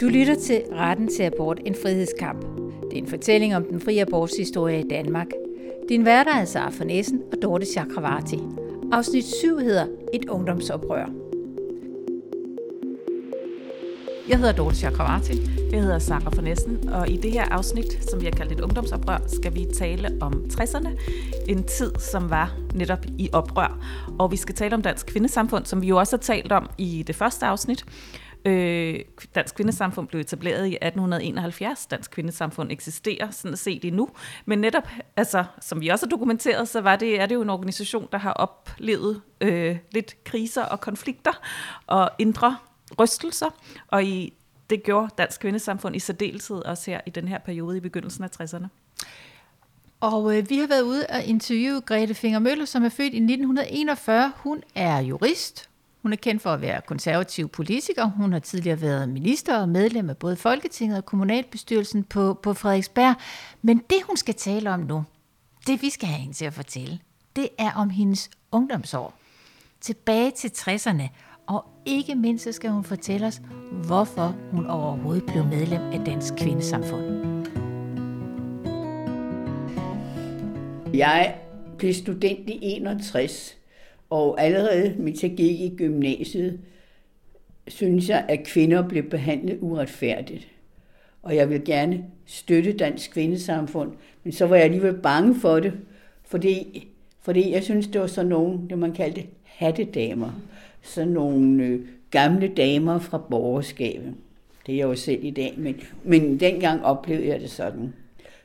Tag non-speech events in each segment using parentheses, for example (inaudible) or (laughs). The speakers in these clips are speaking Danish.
Du lytter til Retten til abort, en frihedskamp. Det er en fortælling om den frie abortshistorie i Danmark. Din værter er altså Sara for og Dorte Chakravarti. Afsnit 7 hedder Et ungdomsoprør. Jeg hedder Dorte Chakravarti. Jeg hedder Sara for og i det her afsnit, som vi har kaldt et ungdomsoprør, skal vi tale om 60'erne. En tid, som var netop i oprør. Og vi skal tale om Dansk Kvindesamfund, som vi jo også har talt om i det første afsnit. Øh, Dansk Kvindesamfund blev etableret i 1871. Dansk Kvindesamfund eksisterer sådan set endnu. Men netop, altså, som vi også har dokumenteret, så var det, er det jo en organisation, der har oplevet øh, lidt kriser og konflikter og indre rystelser. Og i, det gjorde Dansk Kvindesamfund i særdeleshed også her i den her periode i begyndelsen af 60'erne. Og øh, vi har været ude og interviewe Grete Finger Møller, som er født i 1941. Hun er jurist, hun er kendt for at være konservativ politiker. Hun har tidligere været minister og medlem af både Folketinget og kommunalbestyrelsen på, på Frederiksberg. Men det, hun skal tale om nu, det vi skal have hende til at fortælle, det er om hendes ungdomsår. Tilbage til 60'erne. Og ikke mindst så skal hun fortælle os, hvorfor hun overhovedet blev medlem af Dansk Kvindesamfund. Jeg blev student i 61, og allerede mens jeg gik i gymnasiet, synes jeg, at kvinder blev behandlet uretfærdigt. Og jeg vil gerne støtte Dansk Kvindesamfund, men så var jeg alligevel bange for det, fordi, fordi jeg synes, det var sådan nogle, det man kaldte hattedamer. Sådan nogle øh, gamle damer fra borgerskabet. Det er jeg jo selv i dag, men, men dengang oplevede jeg det sådan.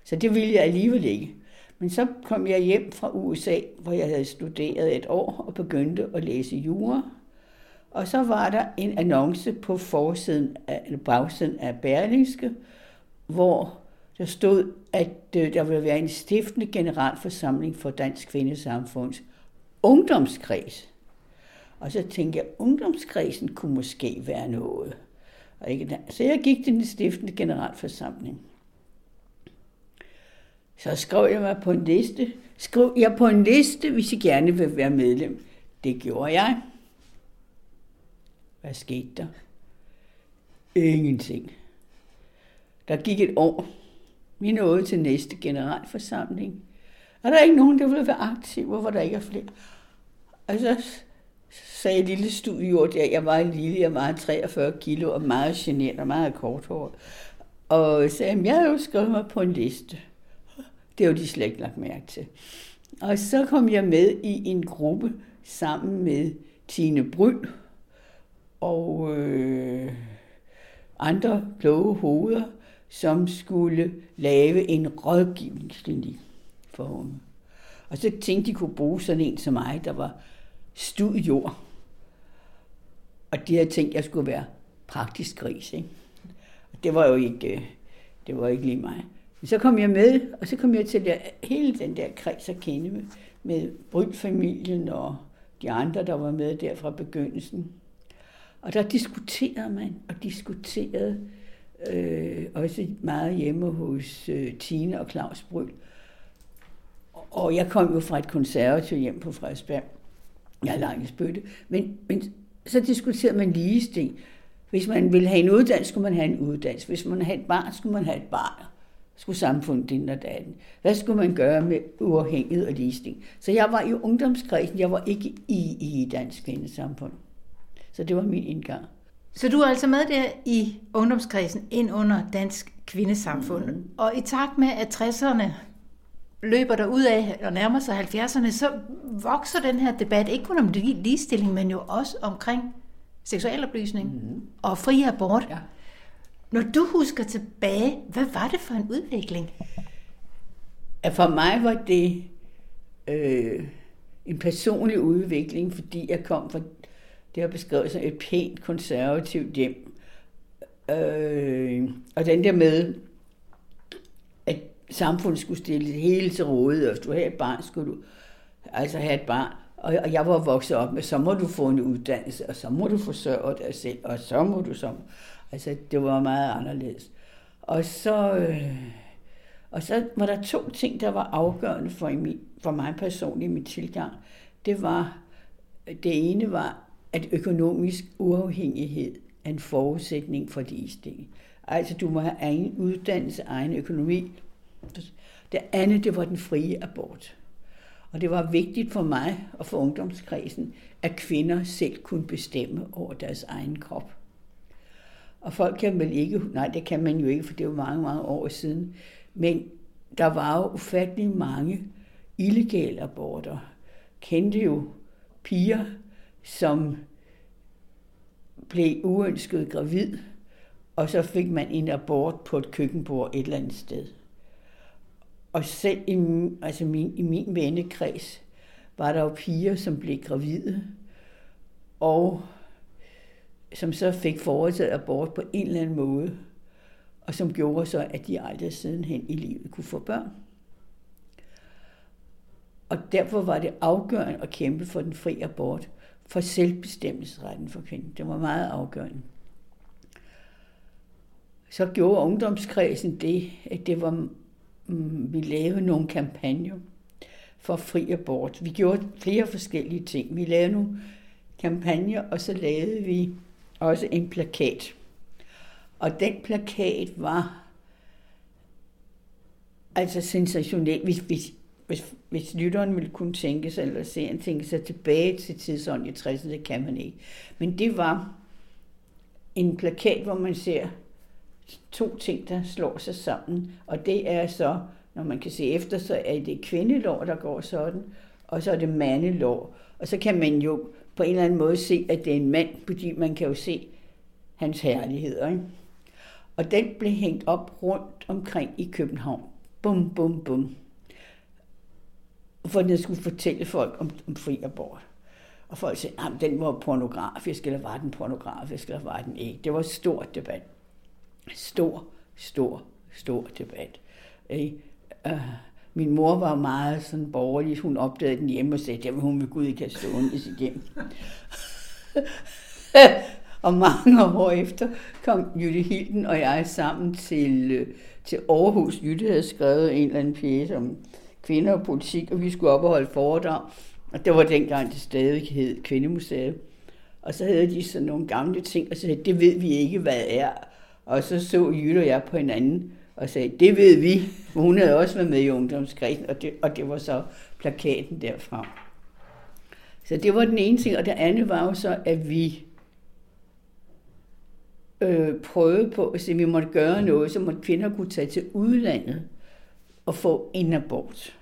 Så det ville jeg alligevel ikke. Men så kom jeg hjem fra USA, hvor jeg havde studeret et år og begyndte at læse jura. Og så var der en annonce på forsiden af, eller bagsiden af Berlingske, hvor der stod, at øh, der ville være en stiftende generalforsamling for Dansk Kvindesamfunds ungdomskreds. Og så tænkte jeg, at ungdomskredsen kunne måske være noget. Og ikke, så jeg gik til den stiftende generalforsamling. Så skrev jeg mig på en liste. Skrev jeg på en liste, hvis I gerne vil være medlem. Det gjorde jeg. Hvad skete der? Ingenting. Der gik et år. Vi nåede til næste generalforsamling. Og der er ikke nogen, der ville være aktiv, hvor der ikke er flere. Og så sagde jeg lille studiejord der, jeg var lille, jeg var 43 kilo og meget genert og meget korthåret. Og sagde, jeg har jo skrevet mig på en liste. Det var de slet ikke lagt mærke til. Og så kom jeg med i en gruppe sammen med Tine Bryn og øh, andre kloge hoveder, som skulle lave en rådgivningsklinik for unge. Og så tænkte de kunne bruge sådan en som mig, der var studiejord. Og de havde tænkt, at jeg skulle være praktisk gris. Ikke? Det var jo ikke, øh, det var ikke lige mig. Så kom jeg med, og så kom jeg til der, hele den der kreds at kende med, med Bryl-familien og de andre, der var med der fra begyndelsen. Og der diskuterede man og diskuterede øh, også meget hjemme hos øh, Tine og Claus Bryl. Og jeg kom jo fra et konservativt hjem på Frederiksberg. Jeg er langt spytte. Men, men så diskuterede man ligestilling. Hvis man ville have en uddannelse, skulle man have en uddannelse. Hvis man havde et barn, skulle man have et barn skulle samfundet din og dagen. Hvad skulle man gøre med uafhængighed og ligestilling? Så jeg var i ungdomskredsen, jeg var ikke i, i Dansk Kvindesamfund. Så det var min indgang. Så du er altså med der i ungdomskredsen ind under Dansk Kvindesamfund. Mm. Og i takt med, at 60'erne løber der ud af og nærmer sig 70'erne, så vokser den her debat ikke kun om ligestilling, men jo også omkring seksualoplysning mm. og fri abort. Ja. Når du husker tilbage, hvad var det for en udvikling? For mig var det øh, en personlig udvikling, fordi jeg kom fra, det har beskrevet som et pænt konservativt hjem. Øh, og den der med, at samfundet skulle stille det hele til rådighed, og hvis du havde et barn, skulle du altså have et barn. Og, og jeg var vokset op med, så må du få en uddannelse, og så må du forsørge dig selv, og så må du som... Altså, det var meget anderledes. Og så, øh, og så var der to ting, der var afgørende for, min, for mig personligt i min tilgang. Det var, det ene var, at økonomisk uafhængighed er en forudsætning for ligestilling. Altså, du må have egen uddannelse, egen økonomi. Det andet, det var den frie abort. Og det var vigtigt for mig og for ungdomskredsen, at kvinder selv kunne bestemme over deres egen krop. Og folk kan vel ikke, nej det kan man jo ikke, for det var mange, mange år siden, men der var jo ufattelig mange illegale aborter. Kendte jo piger, som blev uønsket gravid, og så fik man en abort på et køkkenbord et eller andet sted. Og selv i, altså min, i min vennekreds var der jo piger, som blev gravide, og som så fik foretaget abort på en eller anden måde, og som gjorde så, at de aldrig sidenhen i livet kunne få børn. Og derfor var det afgørende at kæmpe for den fri abort, for selvbestemmelsesretten for kvinden. Det var meget afgørende. Så gjorde ungdomskredsen det, at det var, Mm, vi lavede nogle kampagner for fri abort. Vi gjorde flere forskellige ting. Vi lavede nogle kampagner, og så lavede vi også en plakat. Og den plakat var altså sensationel. Hvis, hvis, hvis, hvis lytteren ville kunne tænke sig, eller se en tænke sig tilbage til tidsånden i 60'erne, det kan man ikke. Men det var en plakat, hvor man ser to ting, der slår sig sammen. Og det er så, når man kan se efter, så er det kvindelår, der går sådan, og så er det mandelår. Og så kan man jo på en eller anden måde se, at det er en mand, fordi man kan jo se hans herligheder. Ikke? Og den blev hængt op rundt omkring i København. Bum, bum, bum. For den skulle fortælle folk om, om fri abort. Og folk sagde, at den var pornografisk, eller var den pornografisk, eller var den ikke. Det var stort debat. Stor, stor, stor debat. Ikke? Øh, min mor var meget sådan borgerlig. Hun opdagede den hjemme og sagde, at hun vil Gud ikke have stående i sit hjem. (laughs) og mange år efter kom Jytte Hilden og jeg sammen til, øh, til Aarhus. Jytte havde skrevet en eller anden pjæse om kvinder og politik, og vi skulle op og holde foredrag. Og det var dengang, det stadig hed Kvindemuseet. Og så havde de sådan nogle gamle ting, og så sagde, det ved vi ikke, hvad er. Og så så Jytte og jeg på hinanden, og sagde, det ved vi. For Hun havde også været med i ungdomskredsen, og det, og det var så plakaten derfra. Så det var den ene ting, og det andet var jo så, at vi øh, prøvede på at se, at vi måtte gøre noget, så måtte kvinder kunne tage til udlandet og få en abort,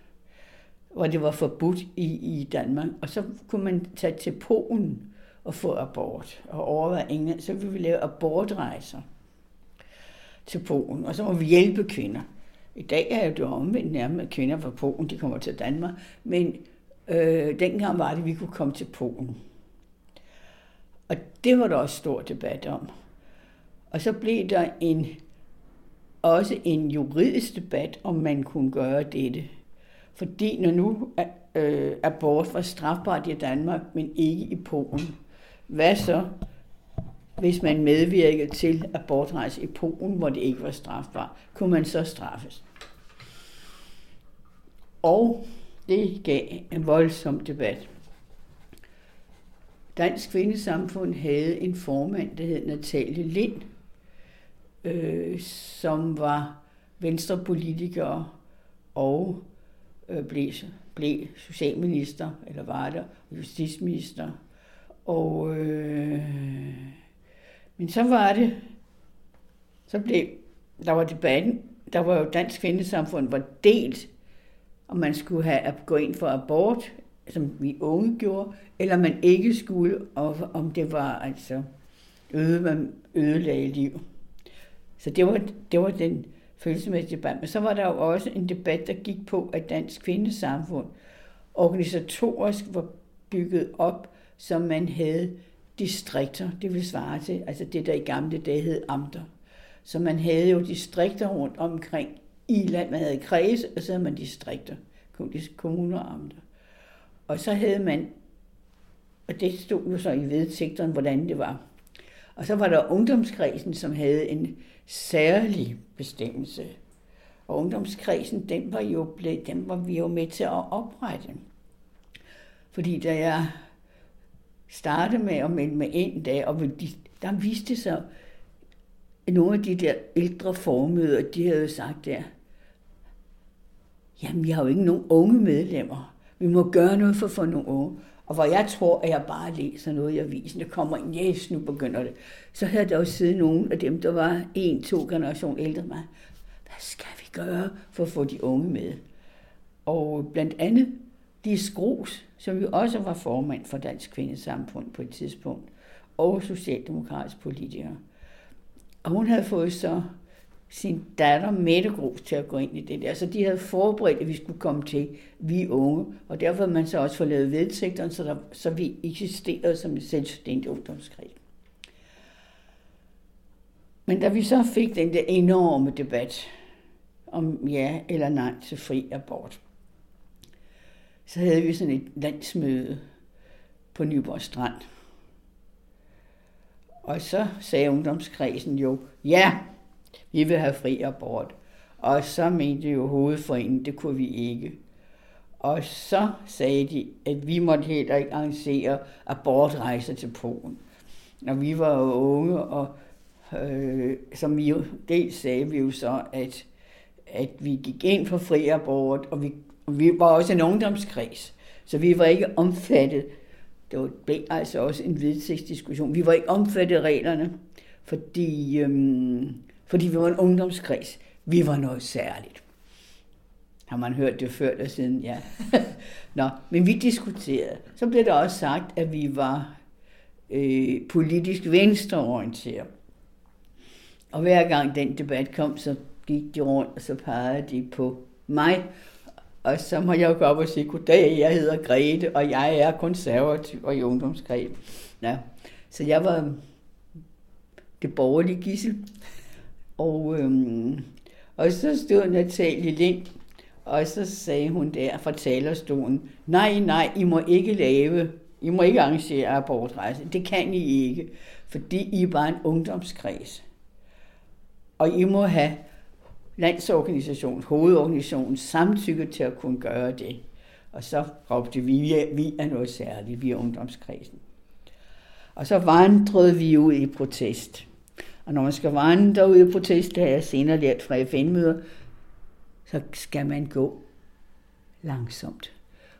hvor det var forbudt i, i Danmark. Og så kunne man tage til Polen og få abort, og over England, så ville vi lave abortrejser til Polen, og så må vi hjælpe kvinder. I dag er det omvendt nærmest, at kvinder fra Polen de kommer til Danmark, men øh, dengang var det, at vi kunne komme til Polen. Og det var der også stor debat om. Og så blev der en, også en juridisk debat, om man kunne gøre dette. Fordi når nu øh, abort var strafbart i Danmark, men ikke i Polen, hvad så? Hvis man medvirkede til abortrejse i Polen, hvor det ikke var strafbart, kunne man så straffes. Og det gav en voldsom debat. Dansk Kvindesamfund havde en formand, der hed Natalie Lind, øh, som var venstrepolitiker og øh, blev, blev socialminister, eller var der, justitsminister. Og øh, men så var det, så blev, der var debatten, der var jo Dansk Kvindesamfund var delt, om man skulle have at gå ind for abort, som vi unge gjorde, eller man ikke skulle, og om det var altså øde, man ødelagde liv. Så det var, det var den følelsesmæssige debat. Men så var der jo også en debat, der gik på, at Dansk Kvindesamfund organisatorisk var bygget op, som man havde distrikter, det vil svare til, altså det der i gamle dage hed amter. Så man havde jo distrikter rundt omkring i land, man havde kreds, og så havde man distrikter, kommuner og amter. Og så havde man, og det stod jo så i vedtægteren, hvordan det var. Og så var der ungdomskredsen, som havde en særlig bestemmelse. Og ungdomskredsen, den var, jo blevet, den var vi jo med til at oprette. Fordi da jeg starte med at melde mig ind der, og de, der viste sig, at nogle af de der ældre formøder, de havde sagt der, jamen, vi har jo ikke nogen unge medlemmer. Vi må gøre noget for at få nogle unge. Og hvor jeg tror, at jeg bare læser noget i avisen, der kommer en, yes, nu begynder det. Så havde der jo siddet nogen af dem, der var en, to generation ældre end mig. Hvad skal vi gøre for at få de unge med? Og blandt andet Dis Grus, som jo også var formand for Dansk Kvindesamfund på et tidspunkt, og socialdemokratisk politiker. Og hun havde fået så sin datter Mette Grus til at gå ind i det der. Så de havde forberedt, at vi skulle komme til, vi unge. Og derfor havde man så også fået lavet vedtægterne, så, der, så vi eksisterede som et selvstændigt ungdomskrig. Men da vi så fik den der enorme debat om ja eller nej til fri abort, så havde vi sådan et landsmøde på Nyborg Strand. Og så sagde ungdomskredsen jo, ja, vi vil have fri abort. Og så mente jo hovedforeningen, det kunne vi ikke. Og så sagde de, at vi måtte heller ikke arrangere abortrejser til Polen. Når vi var unge, og øh, som vi jo, dels sagde vi jo så, at, at vi gik ind for fri abort, og vi, vi var også en ungdomskreds. Så vi var ikke omfattet. Det var altså også en vedtægtsdiskussion. Vi var ikke omfattet af reglerne, fordi øhm, fordi vi var en ungdomskreds. Vi var noget særligt. Har man hørt det før eller siden? Ja. (laughs) Nå, men vi diskuterede. Så blev der også sagt, at vi var øh, politisk venstreorienteret. Og hver gang den debat kom, så gik de rundt, og så pegede de på mig. Og så må jeg jo gå op og sige, goddag, jeg hedder Grete, og jeg er konservativ og i ungdomsgreb. Ja. Så jeg var det borgerlige gissel. Og, øhm, og så stod Natalie Lind, og så sagde hun der fra talerstolen, nej, nej, I må ikke lave, I må ikke arrangere abortrejse. Det kan I ikke, fordi I er bare en ungdomskreds. Og I må have landsorganisationens, hovedorganisationens samtykke til at kunne gøre det. Og så råbte vi, vi er noget særligt, vi er ungdomskredsen. Og så vandrede vi ud i protest. Og når man skal vandre ud i protest, har jeg senere lært fra FN-møder, så skal man gå langsomt.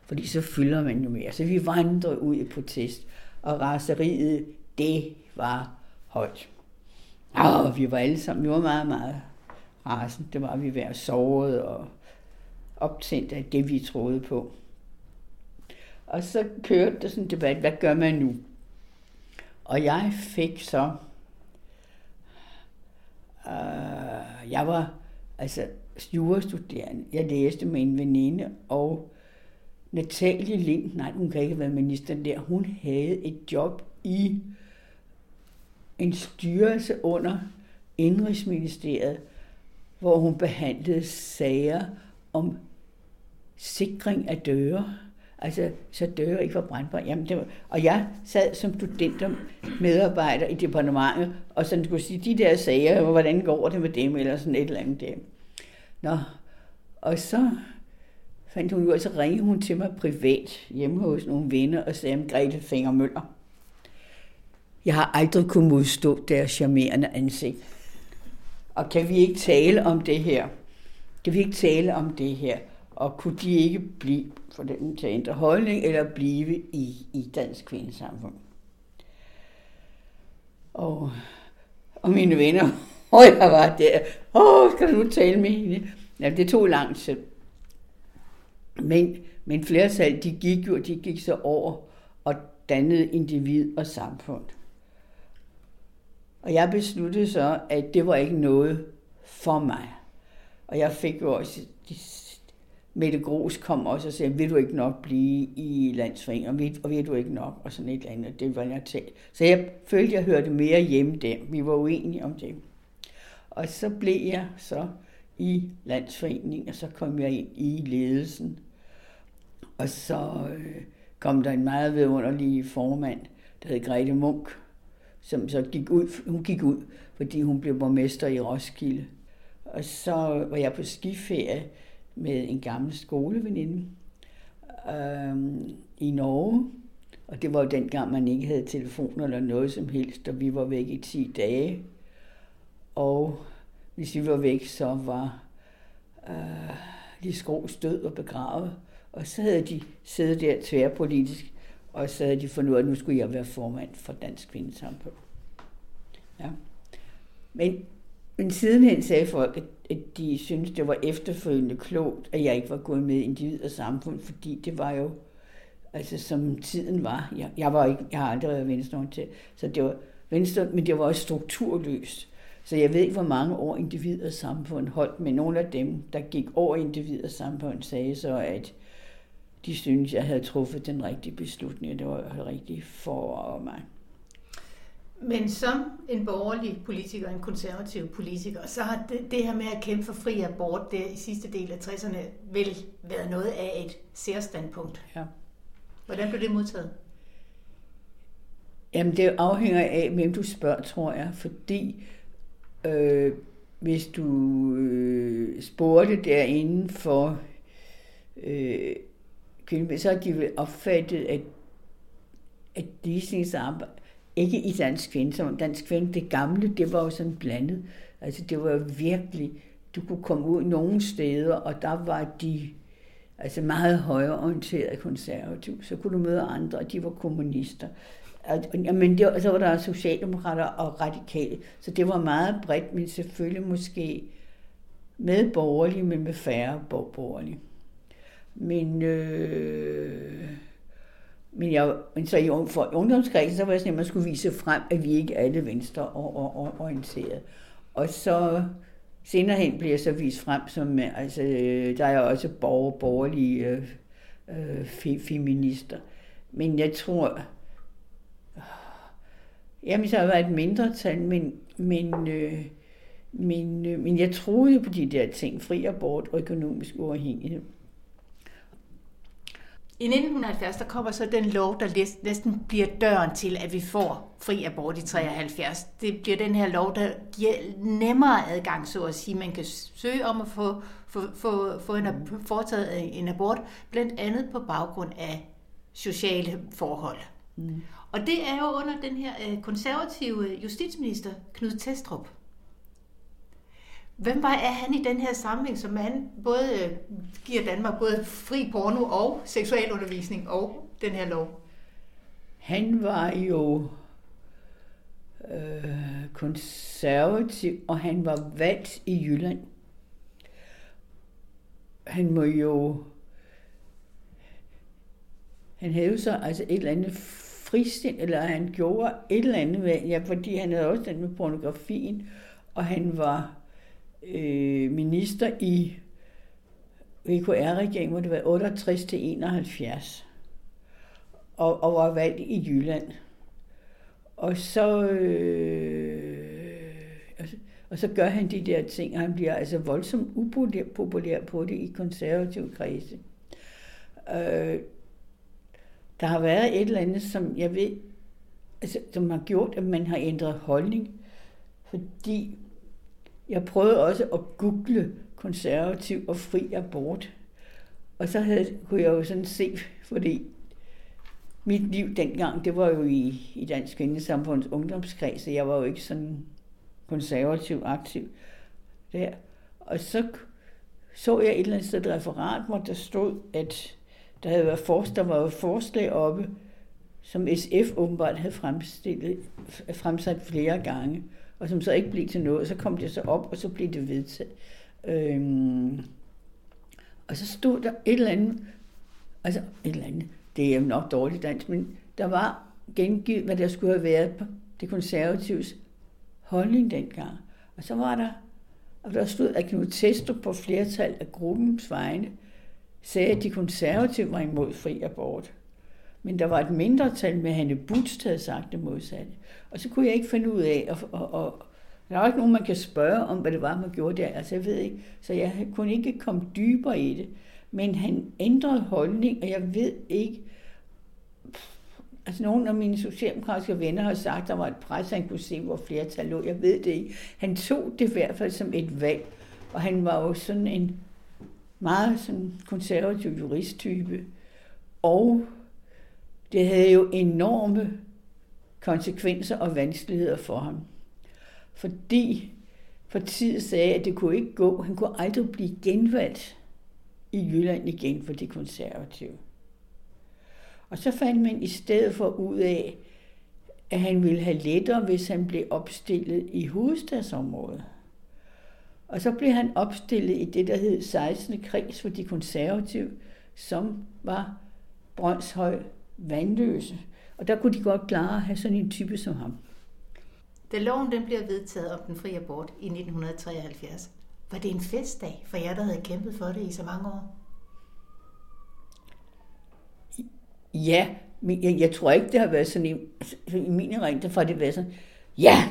Fordi så fylder man jo mere. Så vi vandrede ud i protest, og raseriet, det var højt. Og vi var alle sammen, vi var meget, meget rasen, Det var, vi var såret og optændt af det, vi troede på. Og så kørte der sådan en debat, hvad gør man nu? Og jeg fik så øh, jeg var altså jurastuderende. Jeg læste med en veninde, og Natalie Lind, nej, hun kan ikke være minister der, hun havde et job i en styrelse under Indrigsministeriet, hvor hun behandlede sager om sikring af døre. Altså, så døre ikke var brandbare. Jamen, det var, og jeg sad som studenter medarbejder i departementet, og sådan skulle sige, de der sager, hvordan går det med dem, eller sådan et eller andet der. Nå, og så fandt hun ud af, så ringede hun til mig privat hjemme hos nogle venner og sagde om Grete Fingermøller. Jeg har aldrig kunnet modstå deres charmerende ansigt. Og kan vi ikke tale om det her? Kan vi ikke tale om det her? Og kunne de ikke blive for dem til at ændre holdning eller blive i, i dansk kvindesamfund? Og, og mine venner, (laughs) og jeg var der, åh, skal du nu tale med hende? Ja, det tog lang tid. Men, men flertal, de gik jo, de gik så over og dannede individ og samfund. Og jeg besluttede så, at det var ikke noget for mig. Og jeg fik jo også de Mette Gros kom også og sagde, vil du ikke nok blive i landsforeningen, og vil, og vil du ikke nok, og sådan et eller andet. Det var jeg til. Så jeg følte, jeg hørte mere hjemme der. Vi var uenige om det. Og så blev jeg så i landsforeningen, og så kom jeg ind i ledelsen. Og så øh, kom der en meget vidunderlig formand, der hed Grete Munk, som så gik ud, hun gik ud, fordi hun blev borgmester i Roskilde. Og så var jeg på skiferie, med en gammel skoleveninde øh, i Norge. Og det var jo dengang, man ikke havde telefon eller noget som helst, og vi var væk i 10 dage. Og hvis vi var væk, så var øh, de skro stød og begravet. Og så havde de siddet der tværpolitisk, og så havde de fundet ud af, at nu skulle jeg være formand for Dansk Kvindesamfund. Ja. Men, men sidenhen sagde folk, at de syntes, det var efterfølgende klogt, at jeg ikke var gået med i individ og samfund, fordi det var jo, altså som tiden var, jeg, jeg, var ikke, jeg har aldrig været venstreorienteret, så det var venstre, men det var også strukturløst. Så jeg ved ikke, hvor mange år individ og samfund holdt, men nogle af dem, der gik over individ og samfund, sagde så, at de syntes, jeg havde truffet den rigtige beslutning, det var rigtigt for mig. Men som en borgerlig politiker, en konservativ politiker, så har det, det her med at kæmpe for fri abort det, i sidste del af 60'erne vel været noget af et særstandpunkt. Ja. Hvordan blev det modtaget? Jamen, det afhænger af, hvem du spørger, tror jeg. Fordi øh, hvis du øh, spurgte derinde for øh, så har de opfattet, at, at ligestillingsarbejde, ikke i Dansk Kvinde, som Dansk Kvinde, det gamle, det var jo sådan blandet. Altså det var virkelig, du kunne komme ud nogle steder, og der var de altså meget højreorienterede konservative. Så kunne du møde andre, og de var kommunister. Men det, så var der socialdemokrater og radikale. Så det var meget bredt, men selvfølgelig måske med borgerlige, men med færre borgerlige. Men, øh, men, jeg, men så i, for ungdomskredsen, så var jeg sådan, at man skulle vise frem, at vi ikke er alle venstre og orienteret. Og så senere hen bliver jeg så vist frem som, altså, øh, der er også borger, borgerlige øh, øh, feminister. Men jeg tror, jamen så har været et mindretal, men, men, øh, men, øh, men jeg troede på de der ting, fri abort og økonomisk uafhængighed. I 1970 der kommer så den lov, der næsten bliver døren til, at vi får fri abort i 73. Det bliver den her lov, der giver nemmere adgang, så at sige. Man kan søge om at få, få, få, få en, foretaget en abort, blandt andet på baggrund af sociale forhold. Mm. Og det er jo under den her øh, konservative justitsminister, Knud Testrup. Hvem var er han i den her samling, som han både øh, giver Danmark både fri porno og seksualundervisning og den her lov? Han var jo øh, konservativ, og han var valgt i Jylland. Han må jo... Han havde jo så altså et eller andet frisind, eller han gjorde et eller andet med, ja, fordi han havde også den med pornografien, og han var øh, minister i VKR-regeringen, hvor det var 68 til 71, og, og var valgt i Jylland. Og så, øh, og så gør han de der ting, og han bliver altså voldsomt upopulær på det i konservative kredse. Øh, der har været et eller andet, som jeg ved, altså, som har gjort, at man har ændret holdning, fordi jeg prøvede også at google konservativ og fri abort. Og så havde, kunne jeg jo sådan se, fordi mit liv dengang, det var jo i, i Dansk Kvindesamfunds ungdomskreds, så jeg var jo ikke sådan konservativ aktiv der. Og så så jeg et eller andet sted et referat, hvor der stod, at der havde været forslag, der var forslag oppe, som SF åbenbart havde fremstillet, fremsat flere gange, og som så ikke blev til noget. Så kom det så op, og så blev det vedtaget. Øhm, og så stod der et eller andet, altså et eller andet, det er jo nok dårligt dansk, men der var gengivet, hvad der skulle have været på det konservatives holdning dengang. Og så var der, og der stod, at Knud Testrup på flertal af gruppens vegne sagde, at de konservative var imod fri abort. Men der var et mindretal med Hanne Butz, der havde sagt det modsatte. Og så kunne jeg ikke finde ud af, og, og, og der er ikke nogen, man kan spørge om, hvad det var, man gjorde der. Altså, jeg ved ikke. Så jeg kunne ikke komme dybere i det. Men han ændrede holdning, og jeg ved ikke, Altså nogle af mine socialdemokratiske venner har sagt, at der var et pres, han kunne se, hvor flertal lå. Jeg ved det ikke. Han tog det i hvert fald som et valg. Og han var jo sådan en meget sådan konservativ juristtype. Og det havde jo enorme konsekvenser og vanskeligheder for ham. Fordi partiet sagde, at det kunne ikke gå. Han kunne aldrig blive genvalgt i Jylland igen for de konservative. Og så fandt man i stedet for ud af, at han ville have lettere, hvis han blev opstillet i hovedstadsområdet. Og så blev han opstillet i det, der hed 16. kreds for de konservative, som var Brøndshøj Vandløse. Og der kunne de godt klare at have sådan en type som ham. Da loven den bliver vedtaget om den frie abort i 1973, var det en festdag for jer, der havde kæmpet for det i så mange år? Ja, men jeg, jeg tror ikke, det har været sådan i, i min erindring, for det var sådan, ja,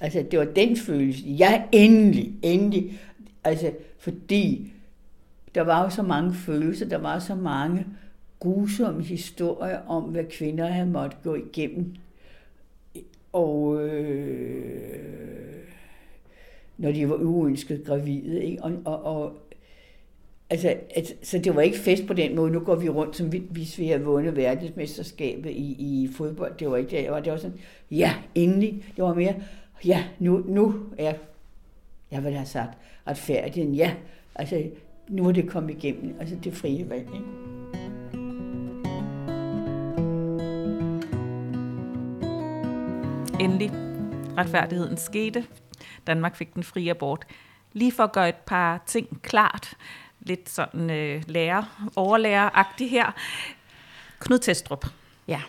altså det var den følelse, ja, endelig, endelig, altså fordi der var jo så mange følelser, der var så mange grusomme historier om, hvad kvinder havde måttet gå igennem. Og øh, når de var uønsket gravide. Ikke? Og, og, og, altså, altså, så det var ikke fest på den måde. Nu går vi rundt, som hvis vi har vundet verdensmesterskabet i, i fodbold. Det var ikke det. Det var sådan, ja, endelig. Det var mere, ja, nu, nu er jeg vil have sagt retfærdigheden. Ja, altså, nu er det kommet igennem. Altså, det frie valg. Ikke? Endelig. Retfærdigheden skete. Danmark fik den frie abort. Lige for at gøre et par ting klart, lidt sådan øh, lærer, overlærer her. Knud Testrup. Ja.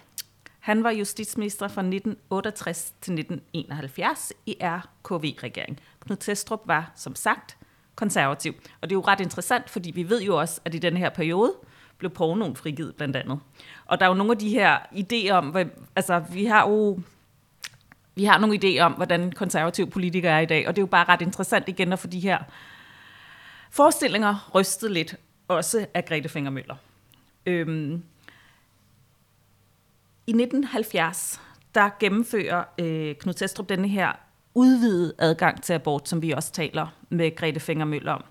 Han var justitsminister fra 1968 til 1971 i RKV-regeringen. Knud Testrup var, som sagt, konservativ. Og det er jo ret interessant, fordi vi ved jo også, at i den her periode blev pornoen frigivet blandt andet. Og der er jo nogle af de her idéer om, hvad, altså vi har jo vi har nogle idéer om, hvordan konservative politikere er i dag, og det er jo bare ret interessant igen at få de her forestillinger rystet lidt, også af Grete Fingermøller. Øhm, I 1970, der gennemfører øh, Knud Testrup denne her udvidet adgang til abort, som vi også taler med Grete Fingermøller om.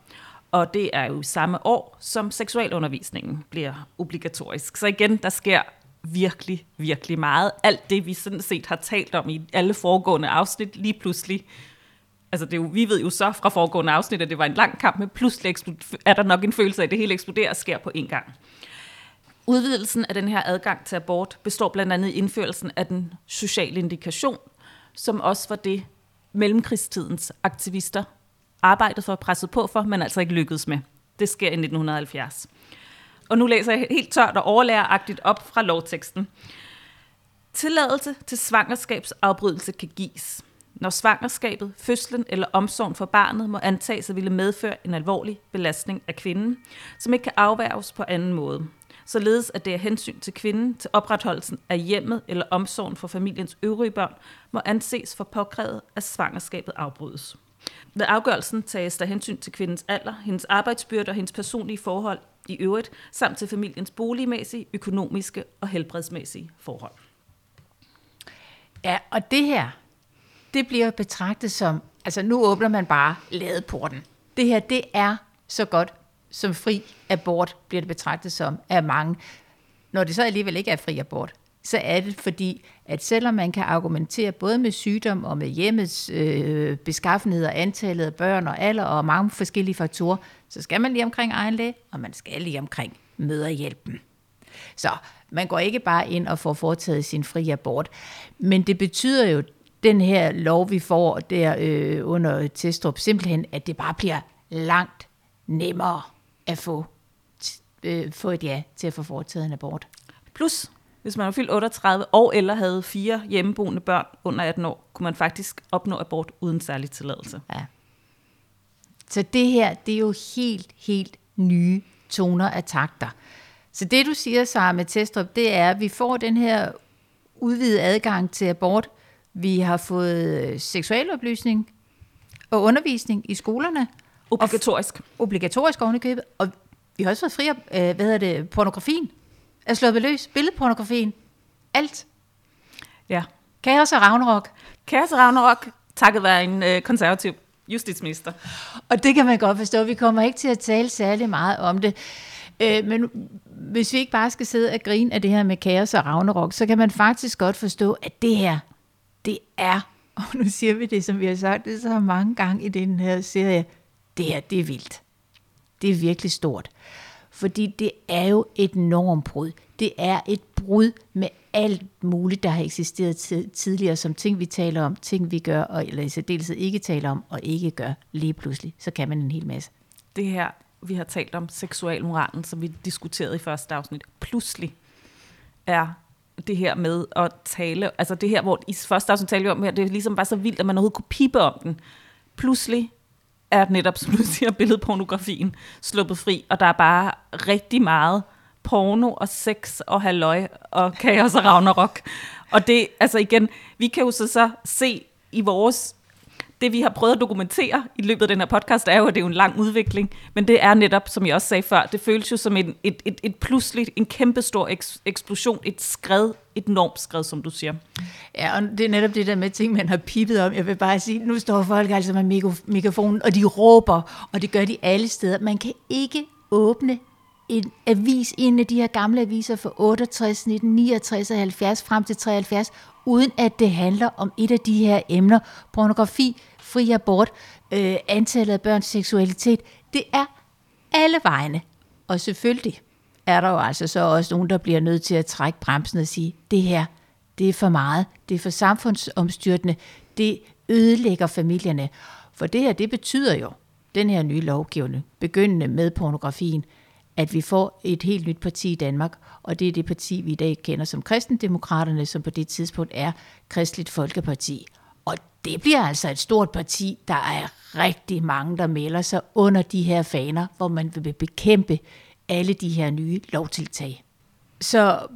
Og det er jo samme år, som seksualundervisningen bliver obligatorisk. Så igen, der sker virkelig, virkelig meget. Alt det, vi sådan set har talt om i alle foregående afsnit, lige pludselig altså det er jo, vi ved jo så fra foregående afsnit, at det var en lang kamp, men pludselig er der nok en følelse af, at det hele eksploderer og sker på en gang. Udvidelsen af den her adgang til abort består blandt andet i indførelsen af den sociale indikation, som også var det, mellemkrigstidens aktivister arbejdede for og pressede på for, men altså ikke lykkedes med. Det sker i 1970. Og nu læser jeg helt tørt og overlæreragtigt op fra lovteksten. Tilladelse til svangerskabsafbrydelse kan gives, når svangerskabet, fødslen eller omsorgen for barnet må antages at ville medføre en alvorlig belastning af kvinden, som ikke kan afværges på anden måde. Således at det er hensyn til kvinden til opretholdelsen af hjemmet eller omsorgen for familiens øvrige børn, må anses for påkrævet, at svangerskabet afbrydes. Ved afgørelsen tages der hensyn til kvindens alder, hendes arbejdsbyrde og hendes personlige forhold i øvrigt, samt til familiens boligmæssige, økonomiske og helbredsmæssige forhold. Ja, og det her, det bliver betragtet som, altså nu åbner man bare ladeporten. Det her, det er så godt som fri abort, bliver det betragtet som af mange. Når det så alligevel ikke er fri abort, så er det fordi, at selvom man kan argumentere både med sygdom og med hjemmets øh, beskaffenhed og antallet af børn og alder og mange forskellige faktorer, så skal man lige omkring egen læge, og man skal lige omkring møderhjælpen. Så man går ikke bare ind og får foretaget sin fri abort. Men det betyder jo, den her lov, vi får der øh, under Testrup, simpelthen, at det bare bliver langt nemmere at få, øh, få et ja til at få foretaget en abort. Plus, hvis man var fyldt 38 og eller havde fire hjemmeboende børn under 18 år, kunne man faktisk opnå abort uden særlig tilladelse. Ja. Så det her, det er jo helt, helt nye toner af takter. Så det, du siger, Sara med Testrup, det er, at vi får den her udvidet adgang til abort. Vi har fået seksualoplysning og undervisning i skolerne. Obligatorisk. Og obligatorisk ovenikøbet. Og vi har også fået fri øh, hvad hedder det, pornografien. Er slået løs. Billedpornografien. Alt. Ja. Kaos og Ragnarok. Kaos og Ragnarok, takket være en øh, konservativ justitsminister. Og det kan man godt forstå. Vi kommer ikke til at tale særlig meget om det. Øh, men hvis vi ikke bare skal sidde og grine af det her med kaos og Ragnarok, så kan man faktisk godt forstå, at det her, det er, (laughs) og nu siger vi det, som vi har sagt det så mange gange i den her serie, det her, det er vildt. Det er virkelig stort. Fordi det er jo et normbrud. Det er et brud med alt muligt, der har eksisteret tidligere, som ting, vi taler om, ting, vi gør, og, eller i særdeleshed ikke taler om, og ikke gør lige pludselig. Så kan man en hel masse. Det her, vi har talt om seksualmoralen, som vi diskuterede i første afsnit, pludselig er det her med at tale, altså det her, hvor i første afsnit talte vi om, her, det ligesom bare så vildt, at man overhovedet kunne pipe om den. Pludselig er netop, som du (laughs) siger, billedpornografien sluppet fri, og der er bare rigtig meget porno og sex og halløj og kaos og ragnarok. Og det, altså igen, vi kan jo så, så se i vores det vi har prøvet at dokumentere i løbet af den her podcast, er jo, at det er en lang udvikling, men det er netop, som jeg også sagde før, det føles jo som en, et, et, et pludseligt, en kæmpestor eks, eksplosion, et skred, et enormt skred, som du siger. Ja, og det er netop det der med ting, man har pippet om. Jeg vil bare sige, nu står folk altså med mikrofonen, og de råber, og det gør de alle steder. Man kan ikke åbne en avis, en af de her gamle aviser fra 68, 1969 og 70 frem til 73, uden at det handler om et af de her emner. Pornografi, fri abort, øh, antallet af børns seksualitet. Det er alle vegne. Og selvfølgelig er der jo altså så også nogen, der bliver nødt til at trække bremsen og sige, det her, det er for meget, det er for samfundsomstyrtende, det ødelægger familierne. For det her, det betyder jo, den her nye lovgivning, begyndende med pornografien, at vi får et helt nyt parti i Danmark, og det er det parti, vi i dag kender som kristendemokraterne, som på det tidspunkt er Kristeligt Folkeparti. Det bliver altså et stort parti. Der er rigtig mange, der melder sig under de her faner, hvor man vil bekæmpe alle de her nye lovtiltag. Så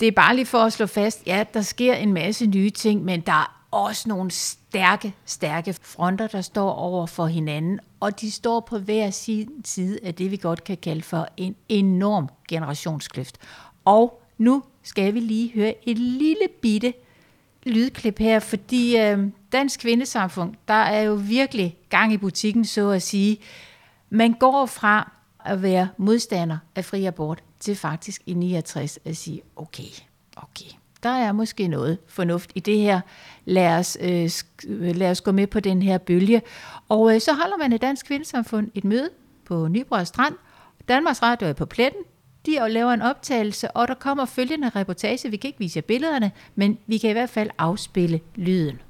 det er bare lige for at slå fast, ja, der sker en masse nye ting, men der er også nogle stærke, stærke fronter, der står over for hinanden, og de står på hver sin side af det, vi godt kan kalde for en enorm generationskløft. Og nu skal vi lige høre et lille bitte lydklip her, fordi øh, Dansk Kvindesamfund, der er jo virkelig gang i butikken, så at sige. Man går fra at være modstander af fri abort til faktisk i 69 at sige, okay, okay, der er måske noget fornuft i det her. Lad os, øh, lad os gå med på den her bølge. Og øh, så holder man et dansk kvindesamfund et møde på Nyborg Strand. Danmarks Radio er på pletten. De laver en optagelse, og der kommer følgende reportage. Vi kan ikke vise jer billederne, men vi kan i hvert fald afspille lyden.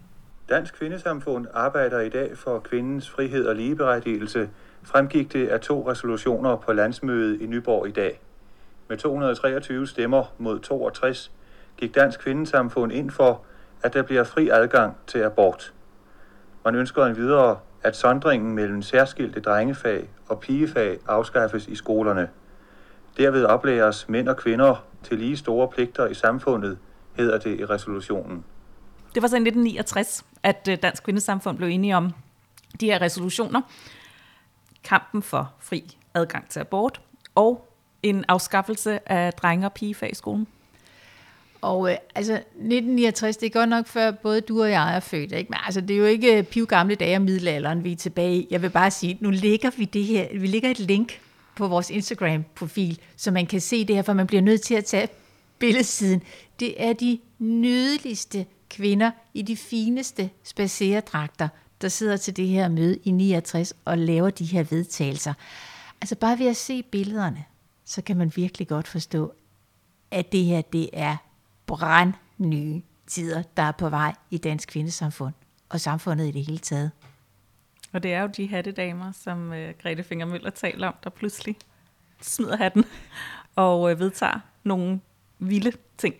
Dansk Kvindesamfund arbejder i dag for kvindens frihed og ligeberettigelse, fremgik det af to resolutioner på landsmødet i Nyborg i dag. Med 223 stemmer mod 62 gik Dansk Kvindesamfund ind for, at der bliver fri adgang til abort. Man ønsker en videre, at sondringen mellem særskilte drengefag og pigefag afskaffes i skolerne. Derved oplæres mænd og kvinder til lige store pligter i samfundet, hedder det i resolutionen. Det var så i 1969, at øh, Dansk Kvindesamfund blev enige om de her resolutioner. Kampen for fri adgang til abort og en afskaffelse af drenge- og pigefag i skolen. Og øh, altså 1969, det er godt nok før både du og jeg er født, ikke? men altså, det er jo ikke piv gamle dage og middelalderen, vi er tilbage i. Jeg vil bare sige, nu ligger vi det her, vi ligger et link på vores Instagram-profil, så man kan se det her, for man bliver nødt til at tage billedsiden. Det er de nydeligste kvinder i de fineste spaceredragter, der sidder til det her møde i 69 og laver de her vedtagelser. Altså bare ved at se billederne, så kan man virkelig godt forstå, at det her, det er brandnye tider, der er på vej i dansk kvindesamfund og samfundet i det hele taget. Og det er jo de hattedamer, som øh, Grete Fingermøller taler om, der pludselig smider hatten og øh, vedtager nogle vilde ting.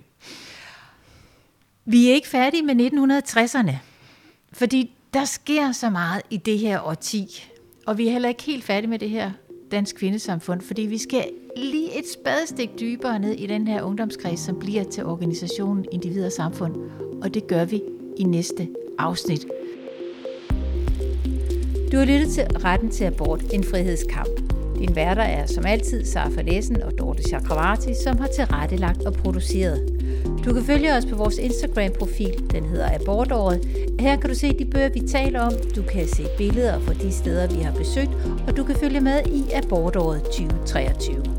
Vi er ikke færdige med 1960'erne, fordi der sker så meget i det her årti, og vi er heller ikke helt færdige med det her dansk kvindesamfund, fordi vi skal lige et spadestik dybere ned i den her ungdomskreds, som bliver til organisationen Individ og Samfund, og det gør vi i næste afsnit. Du har lyttet til Retten til Abort, en frihedskamp. Din værter er som altid Sara Lessen og Dorte Chakravarti, som har tilrettelagt og produceret. Du kan følge os på vores Instagram-profil, den hedder Abortåret. Her kan du se de bøger, vi taler om, du kan se billeder fra de steder, vi har besøgt, og du kan følge med i Abortåret 2023.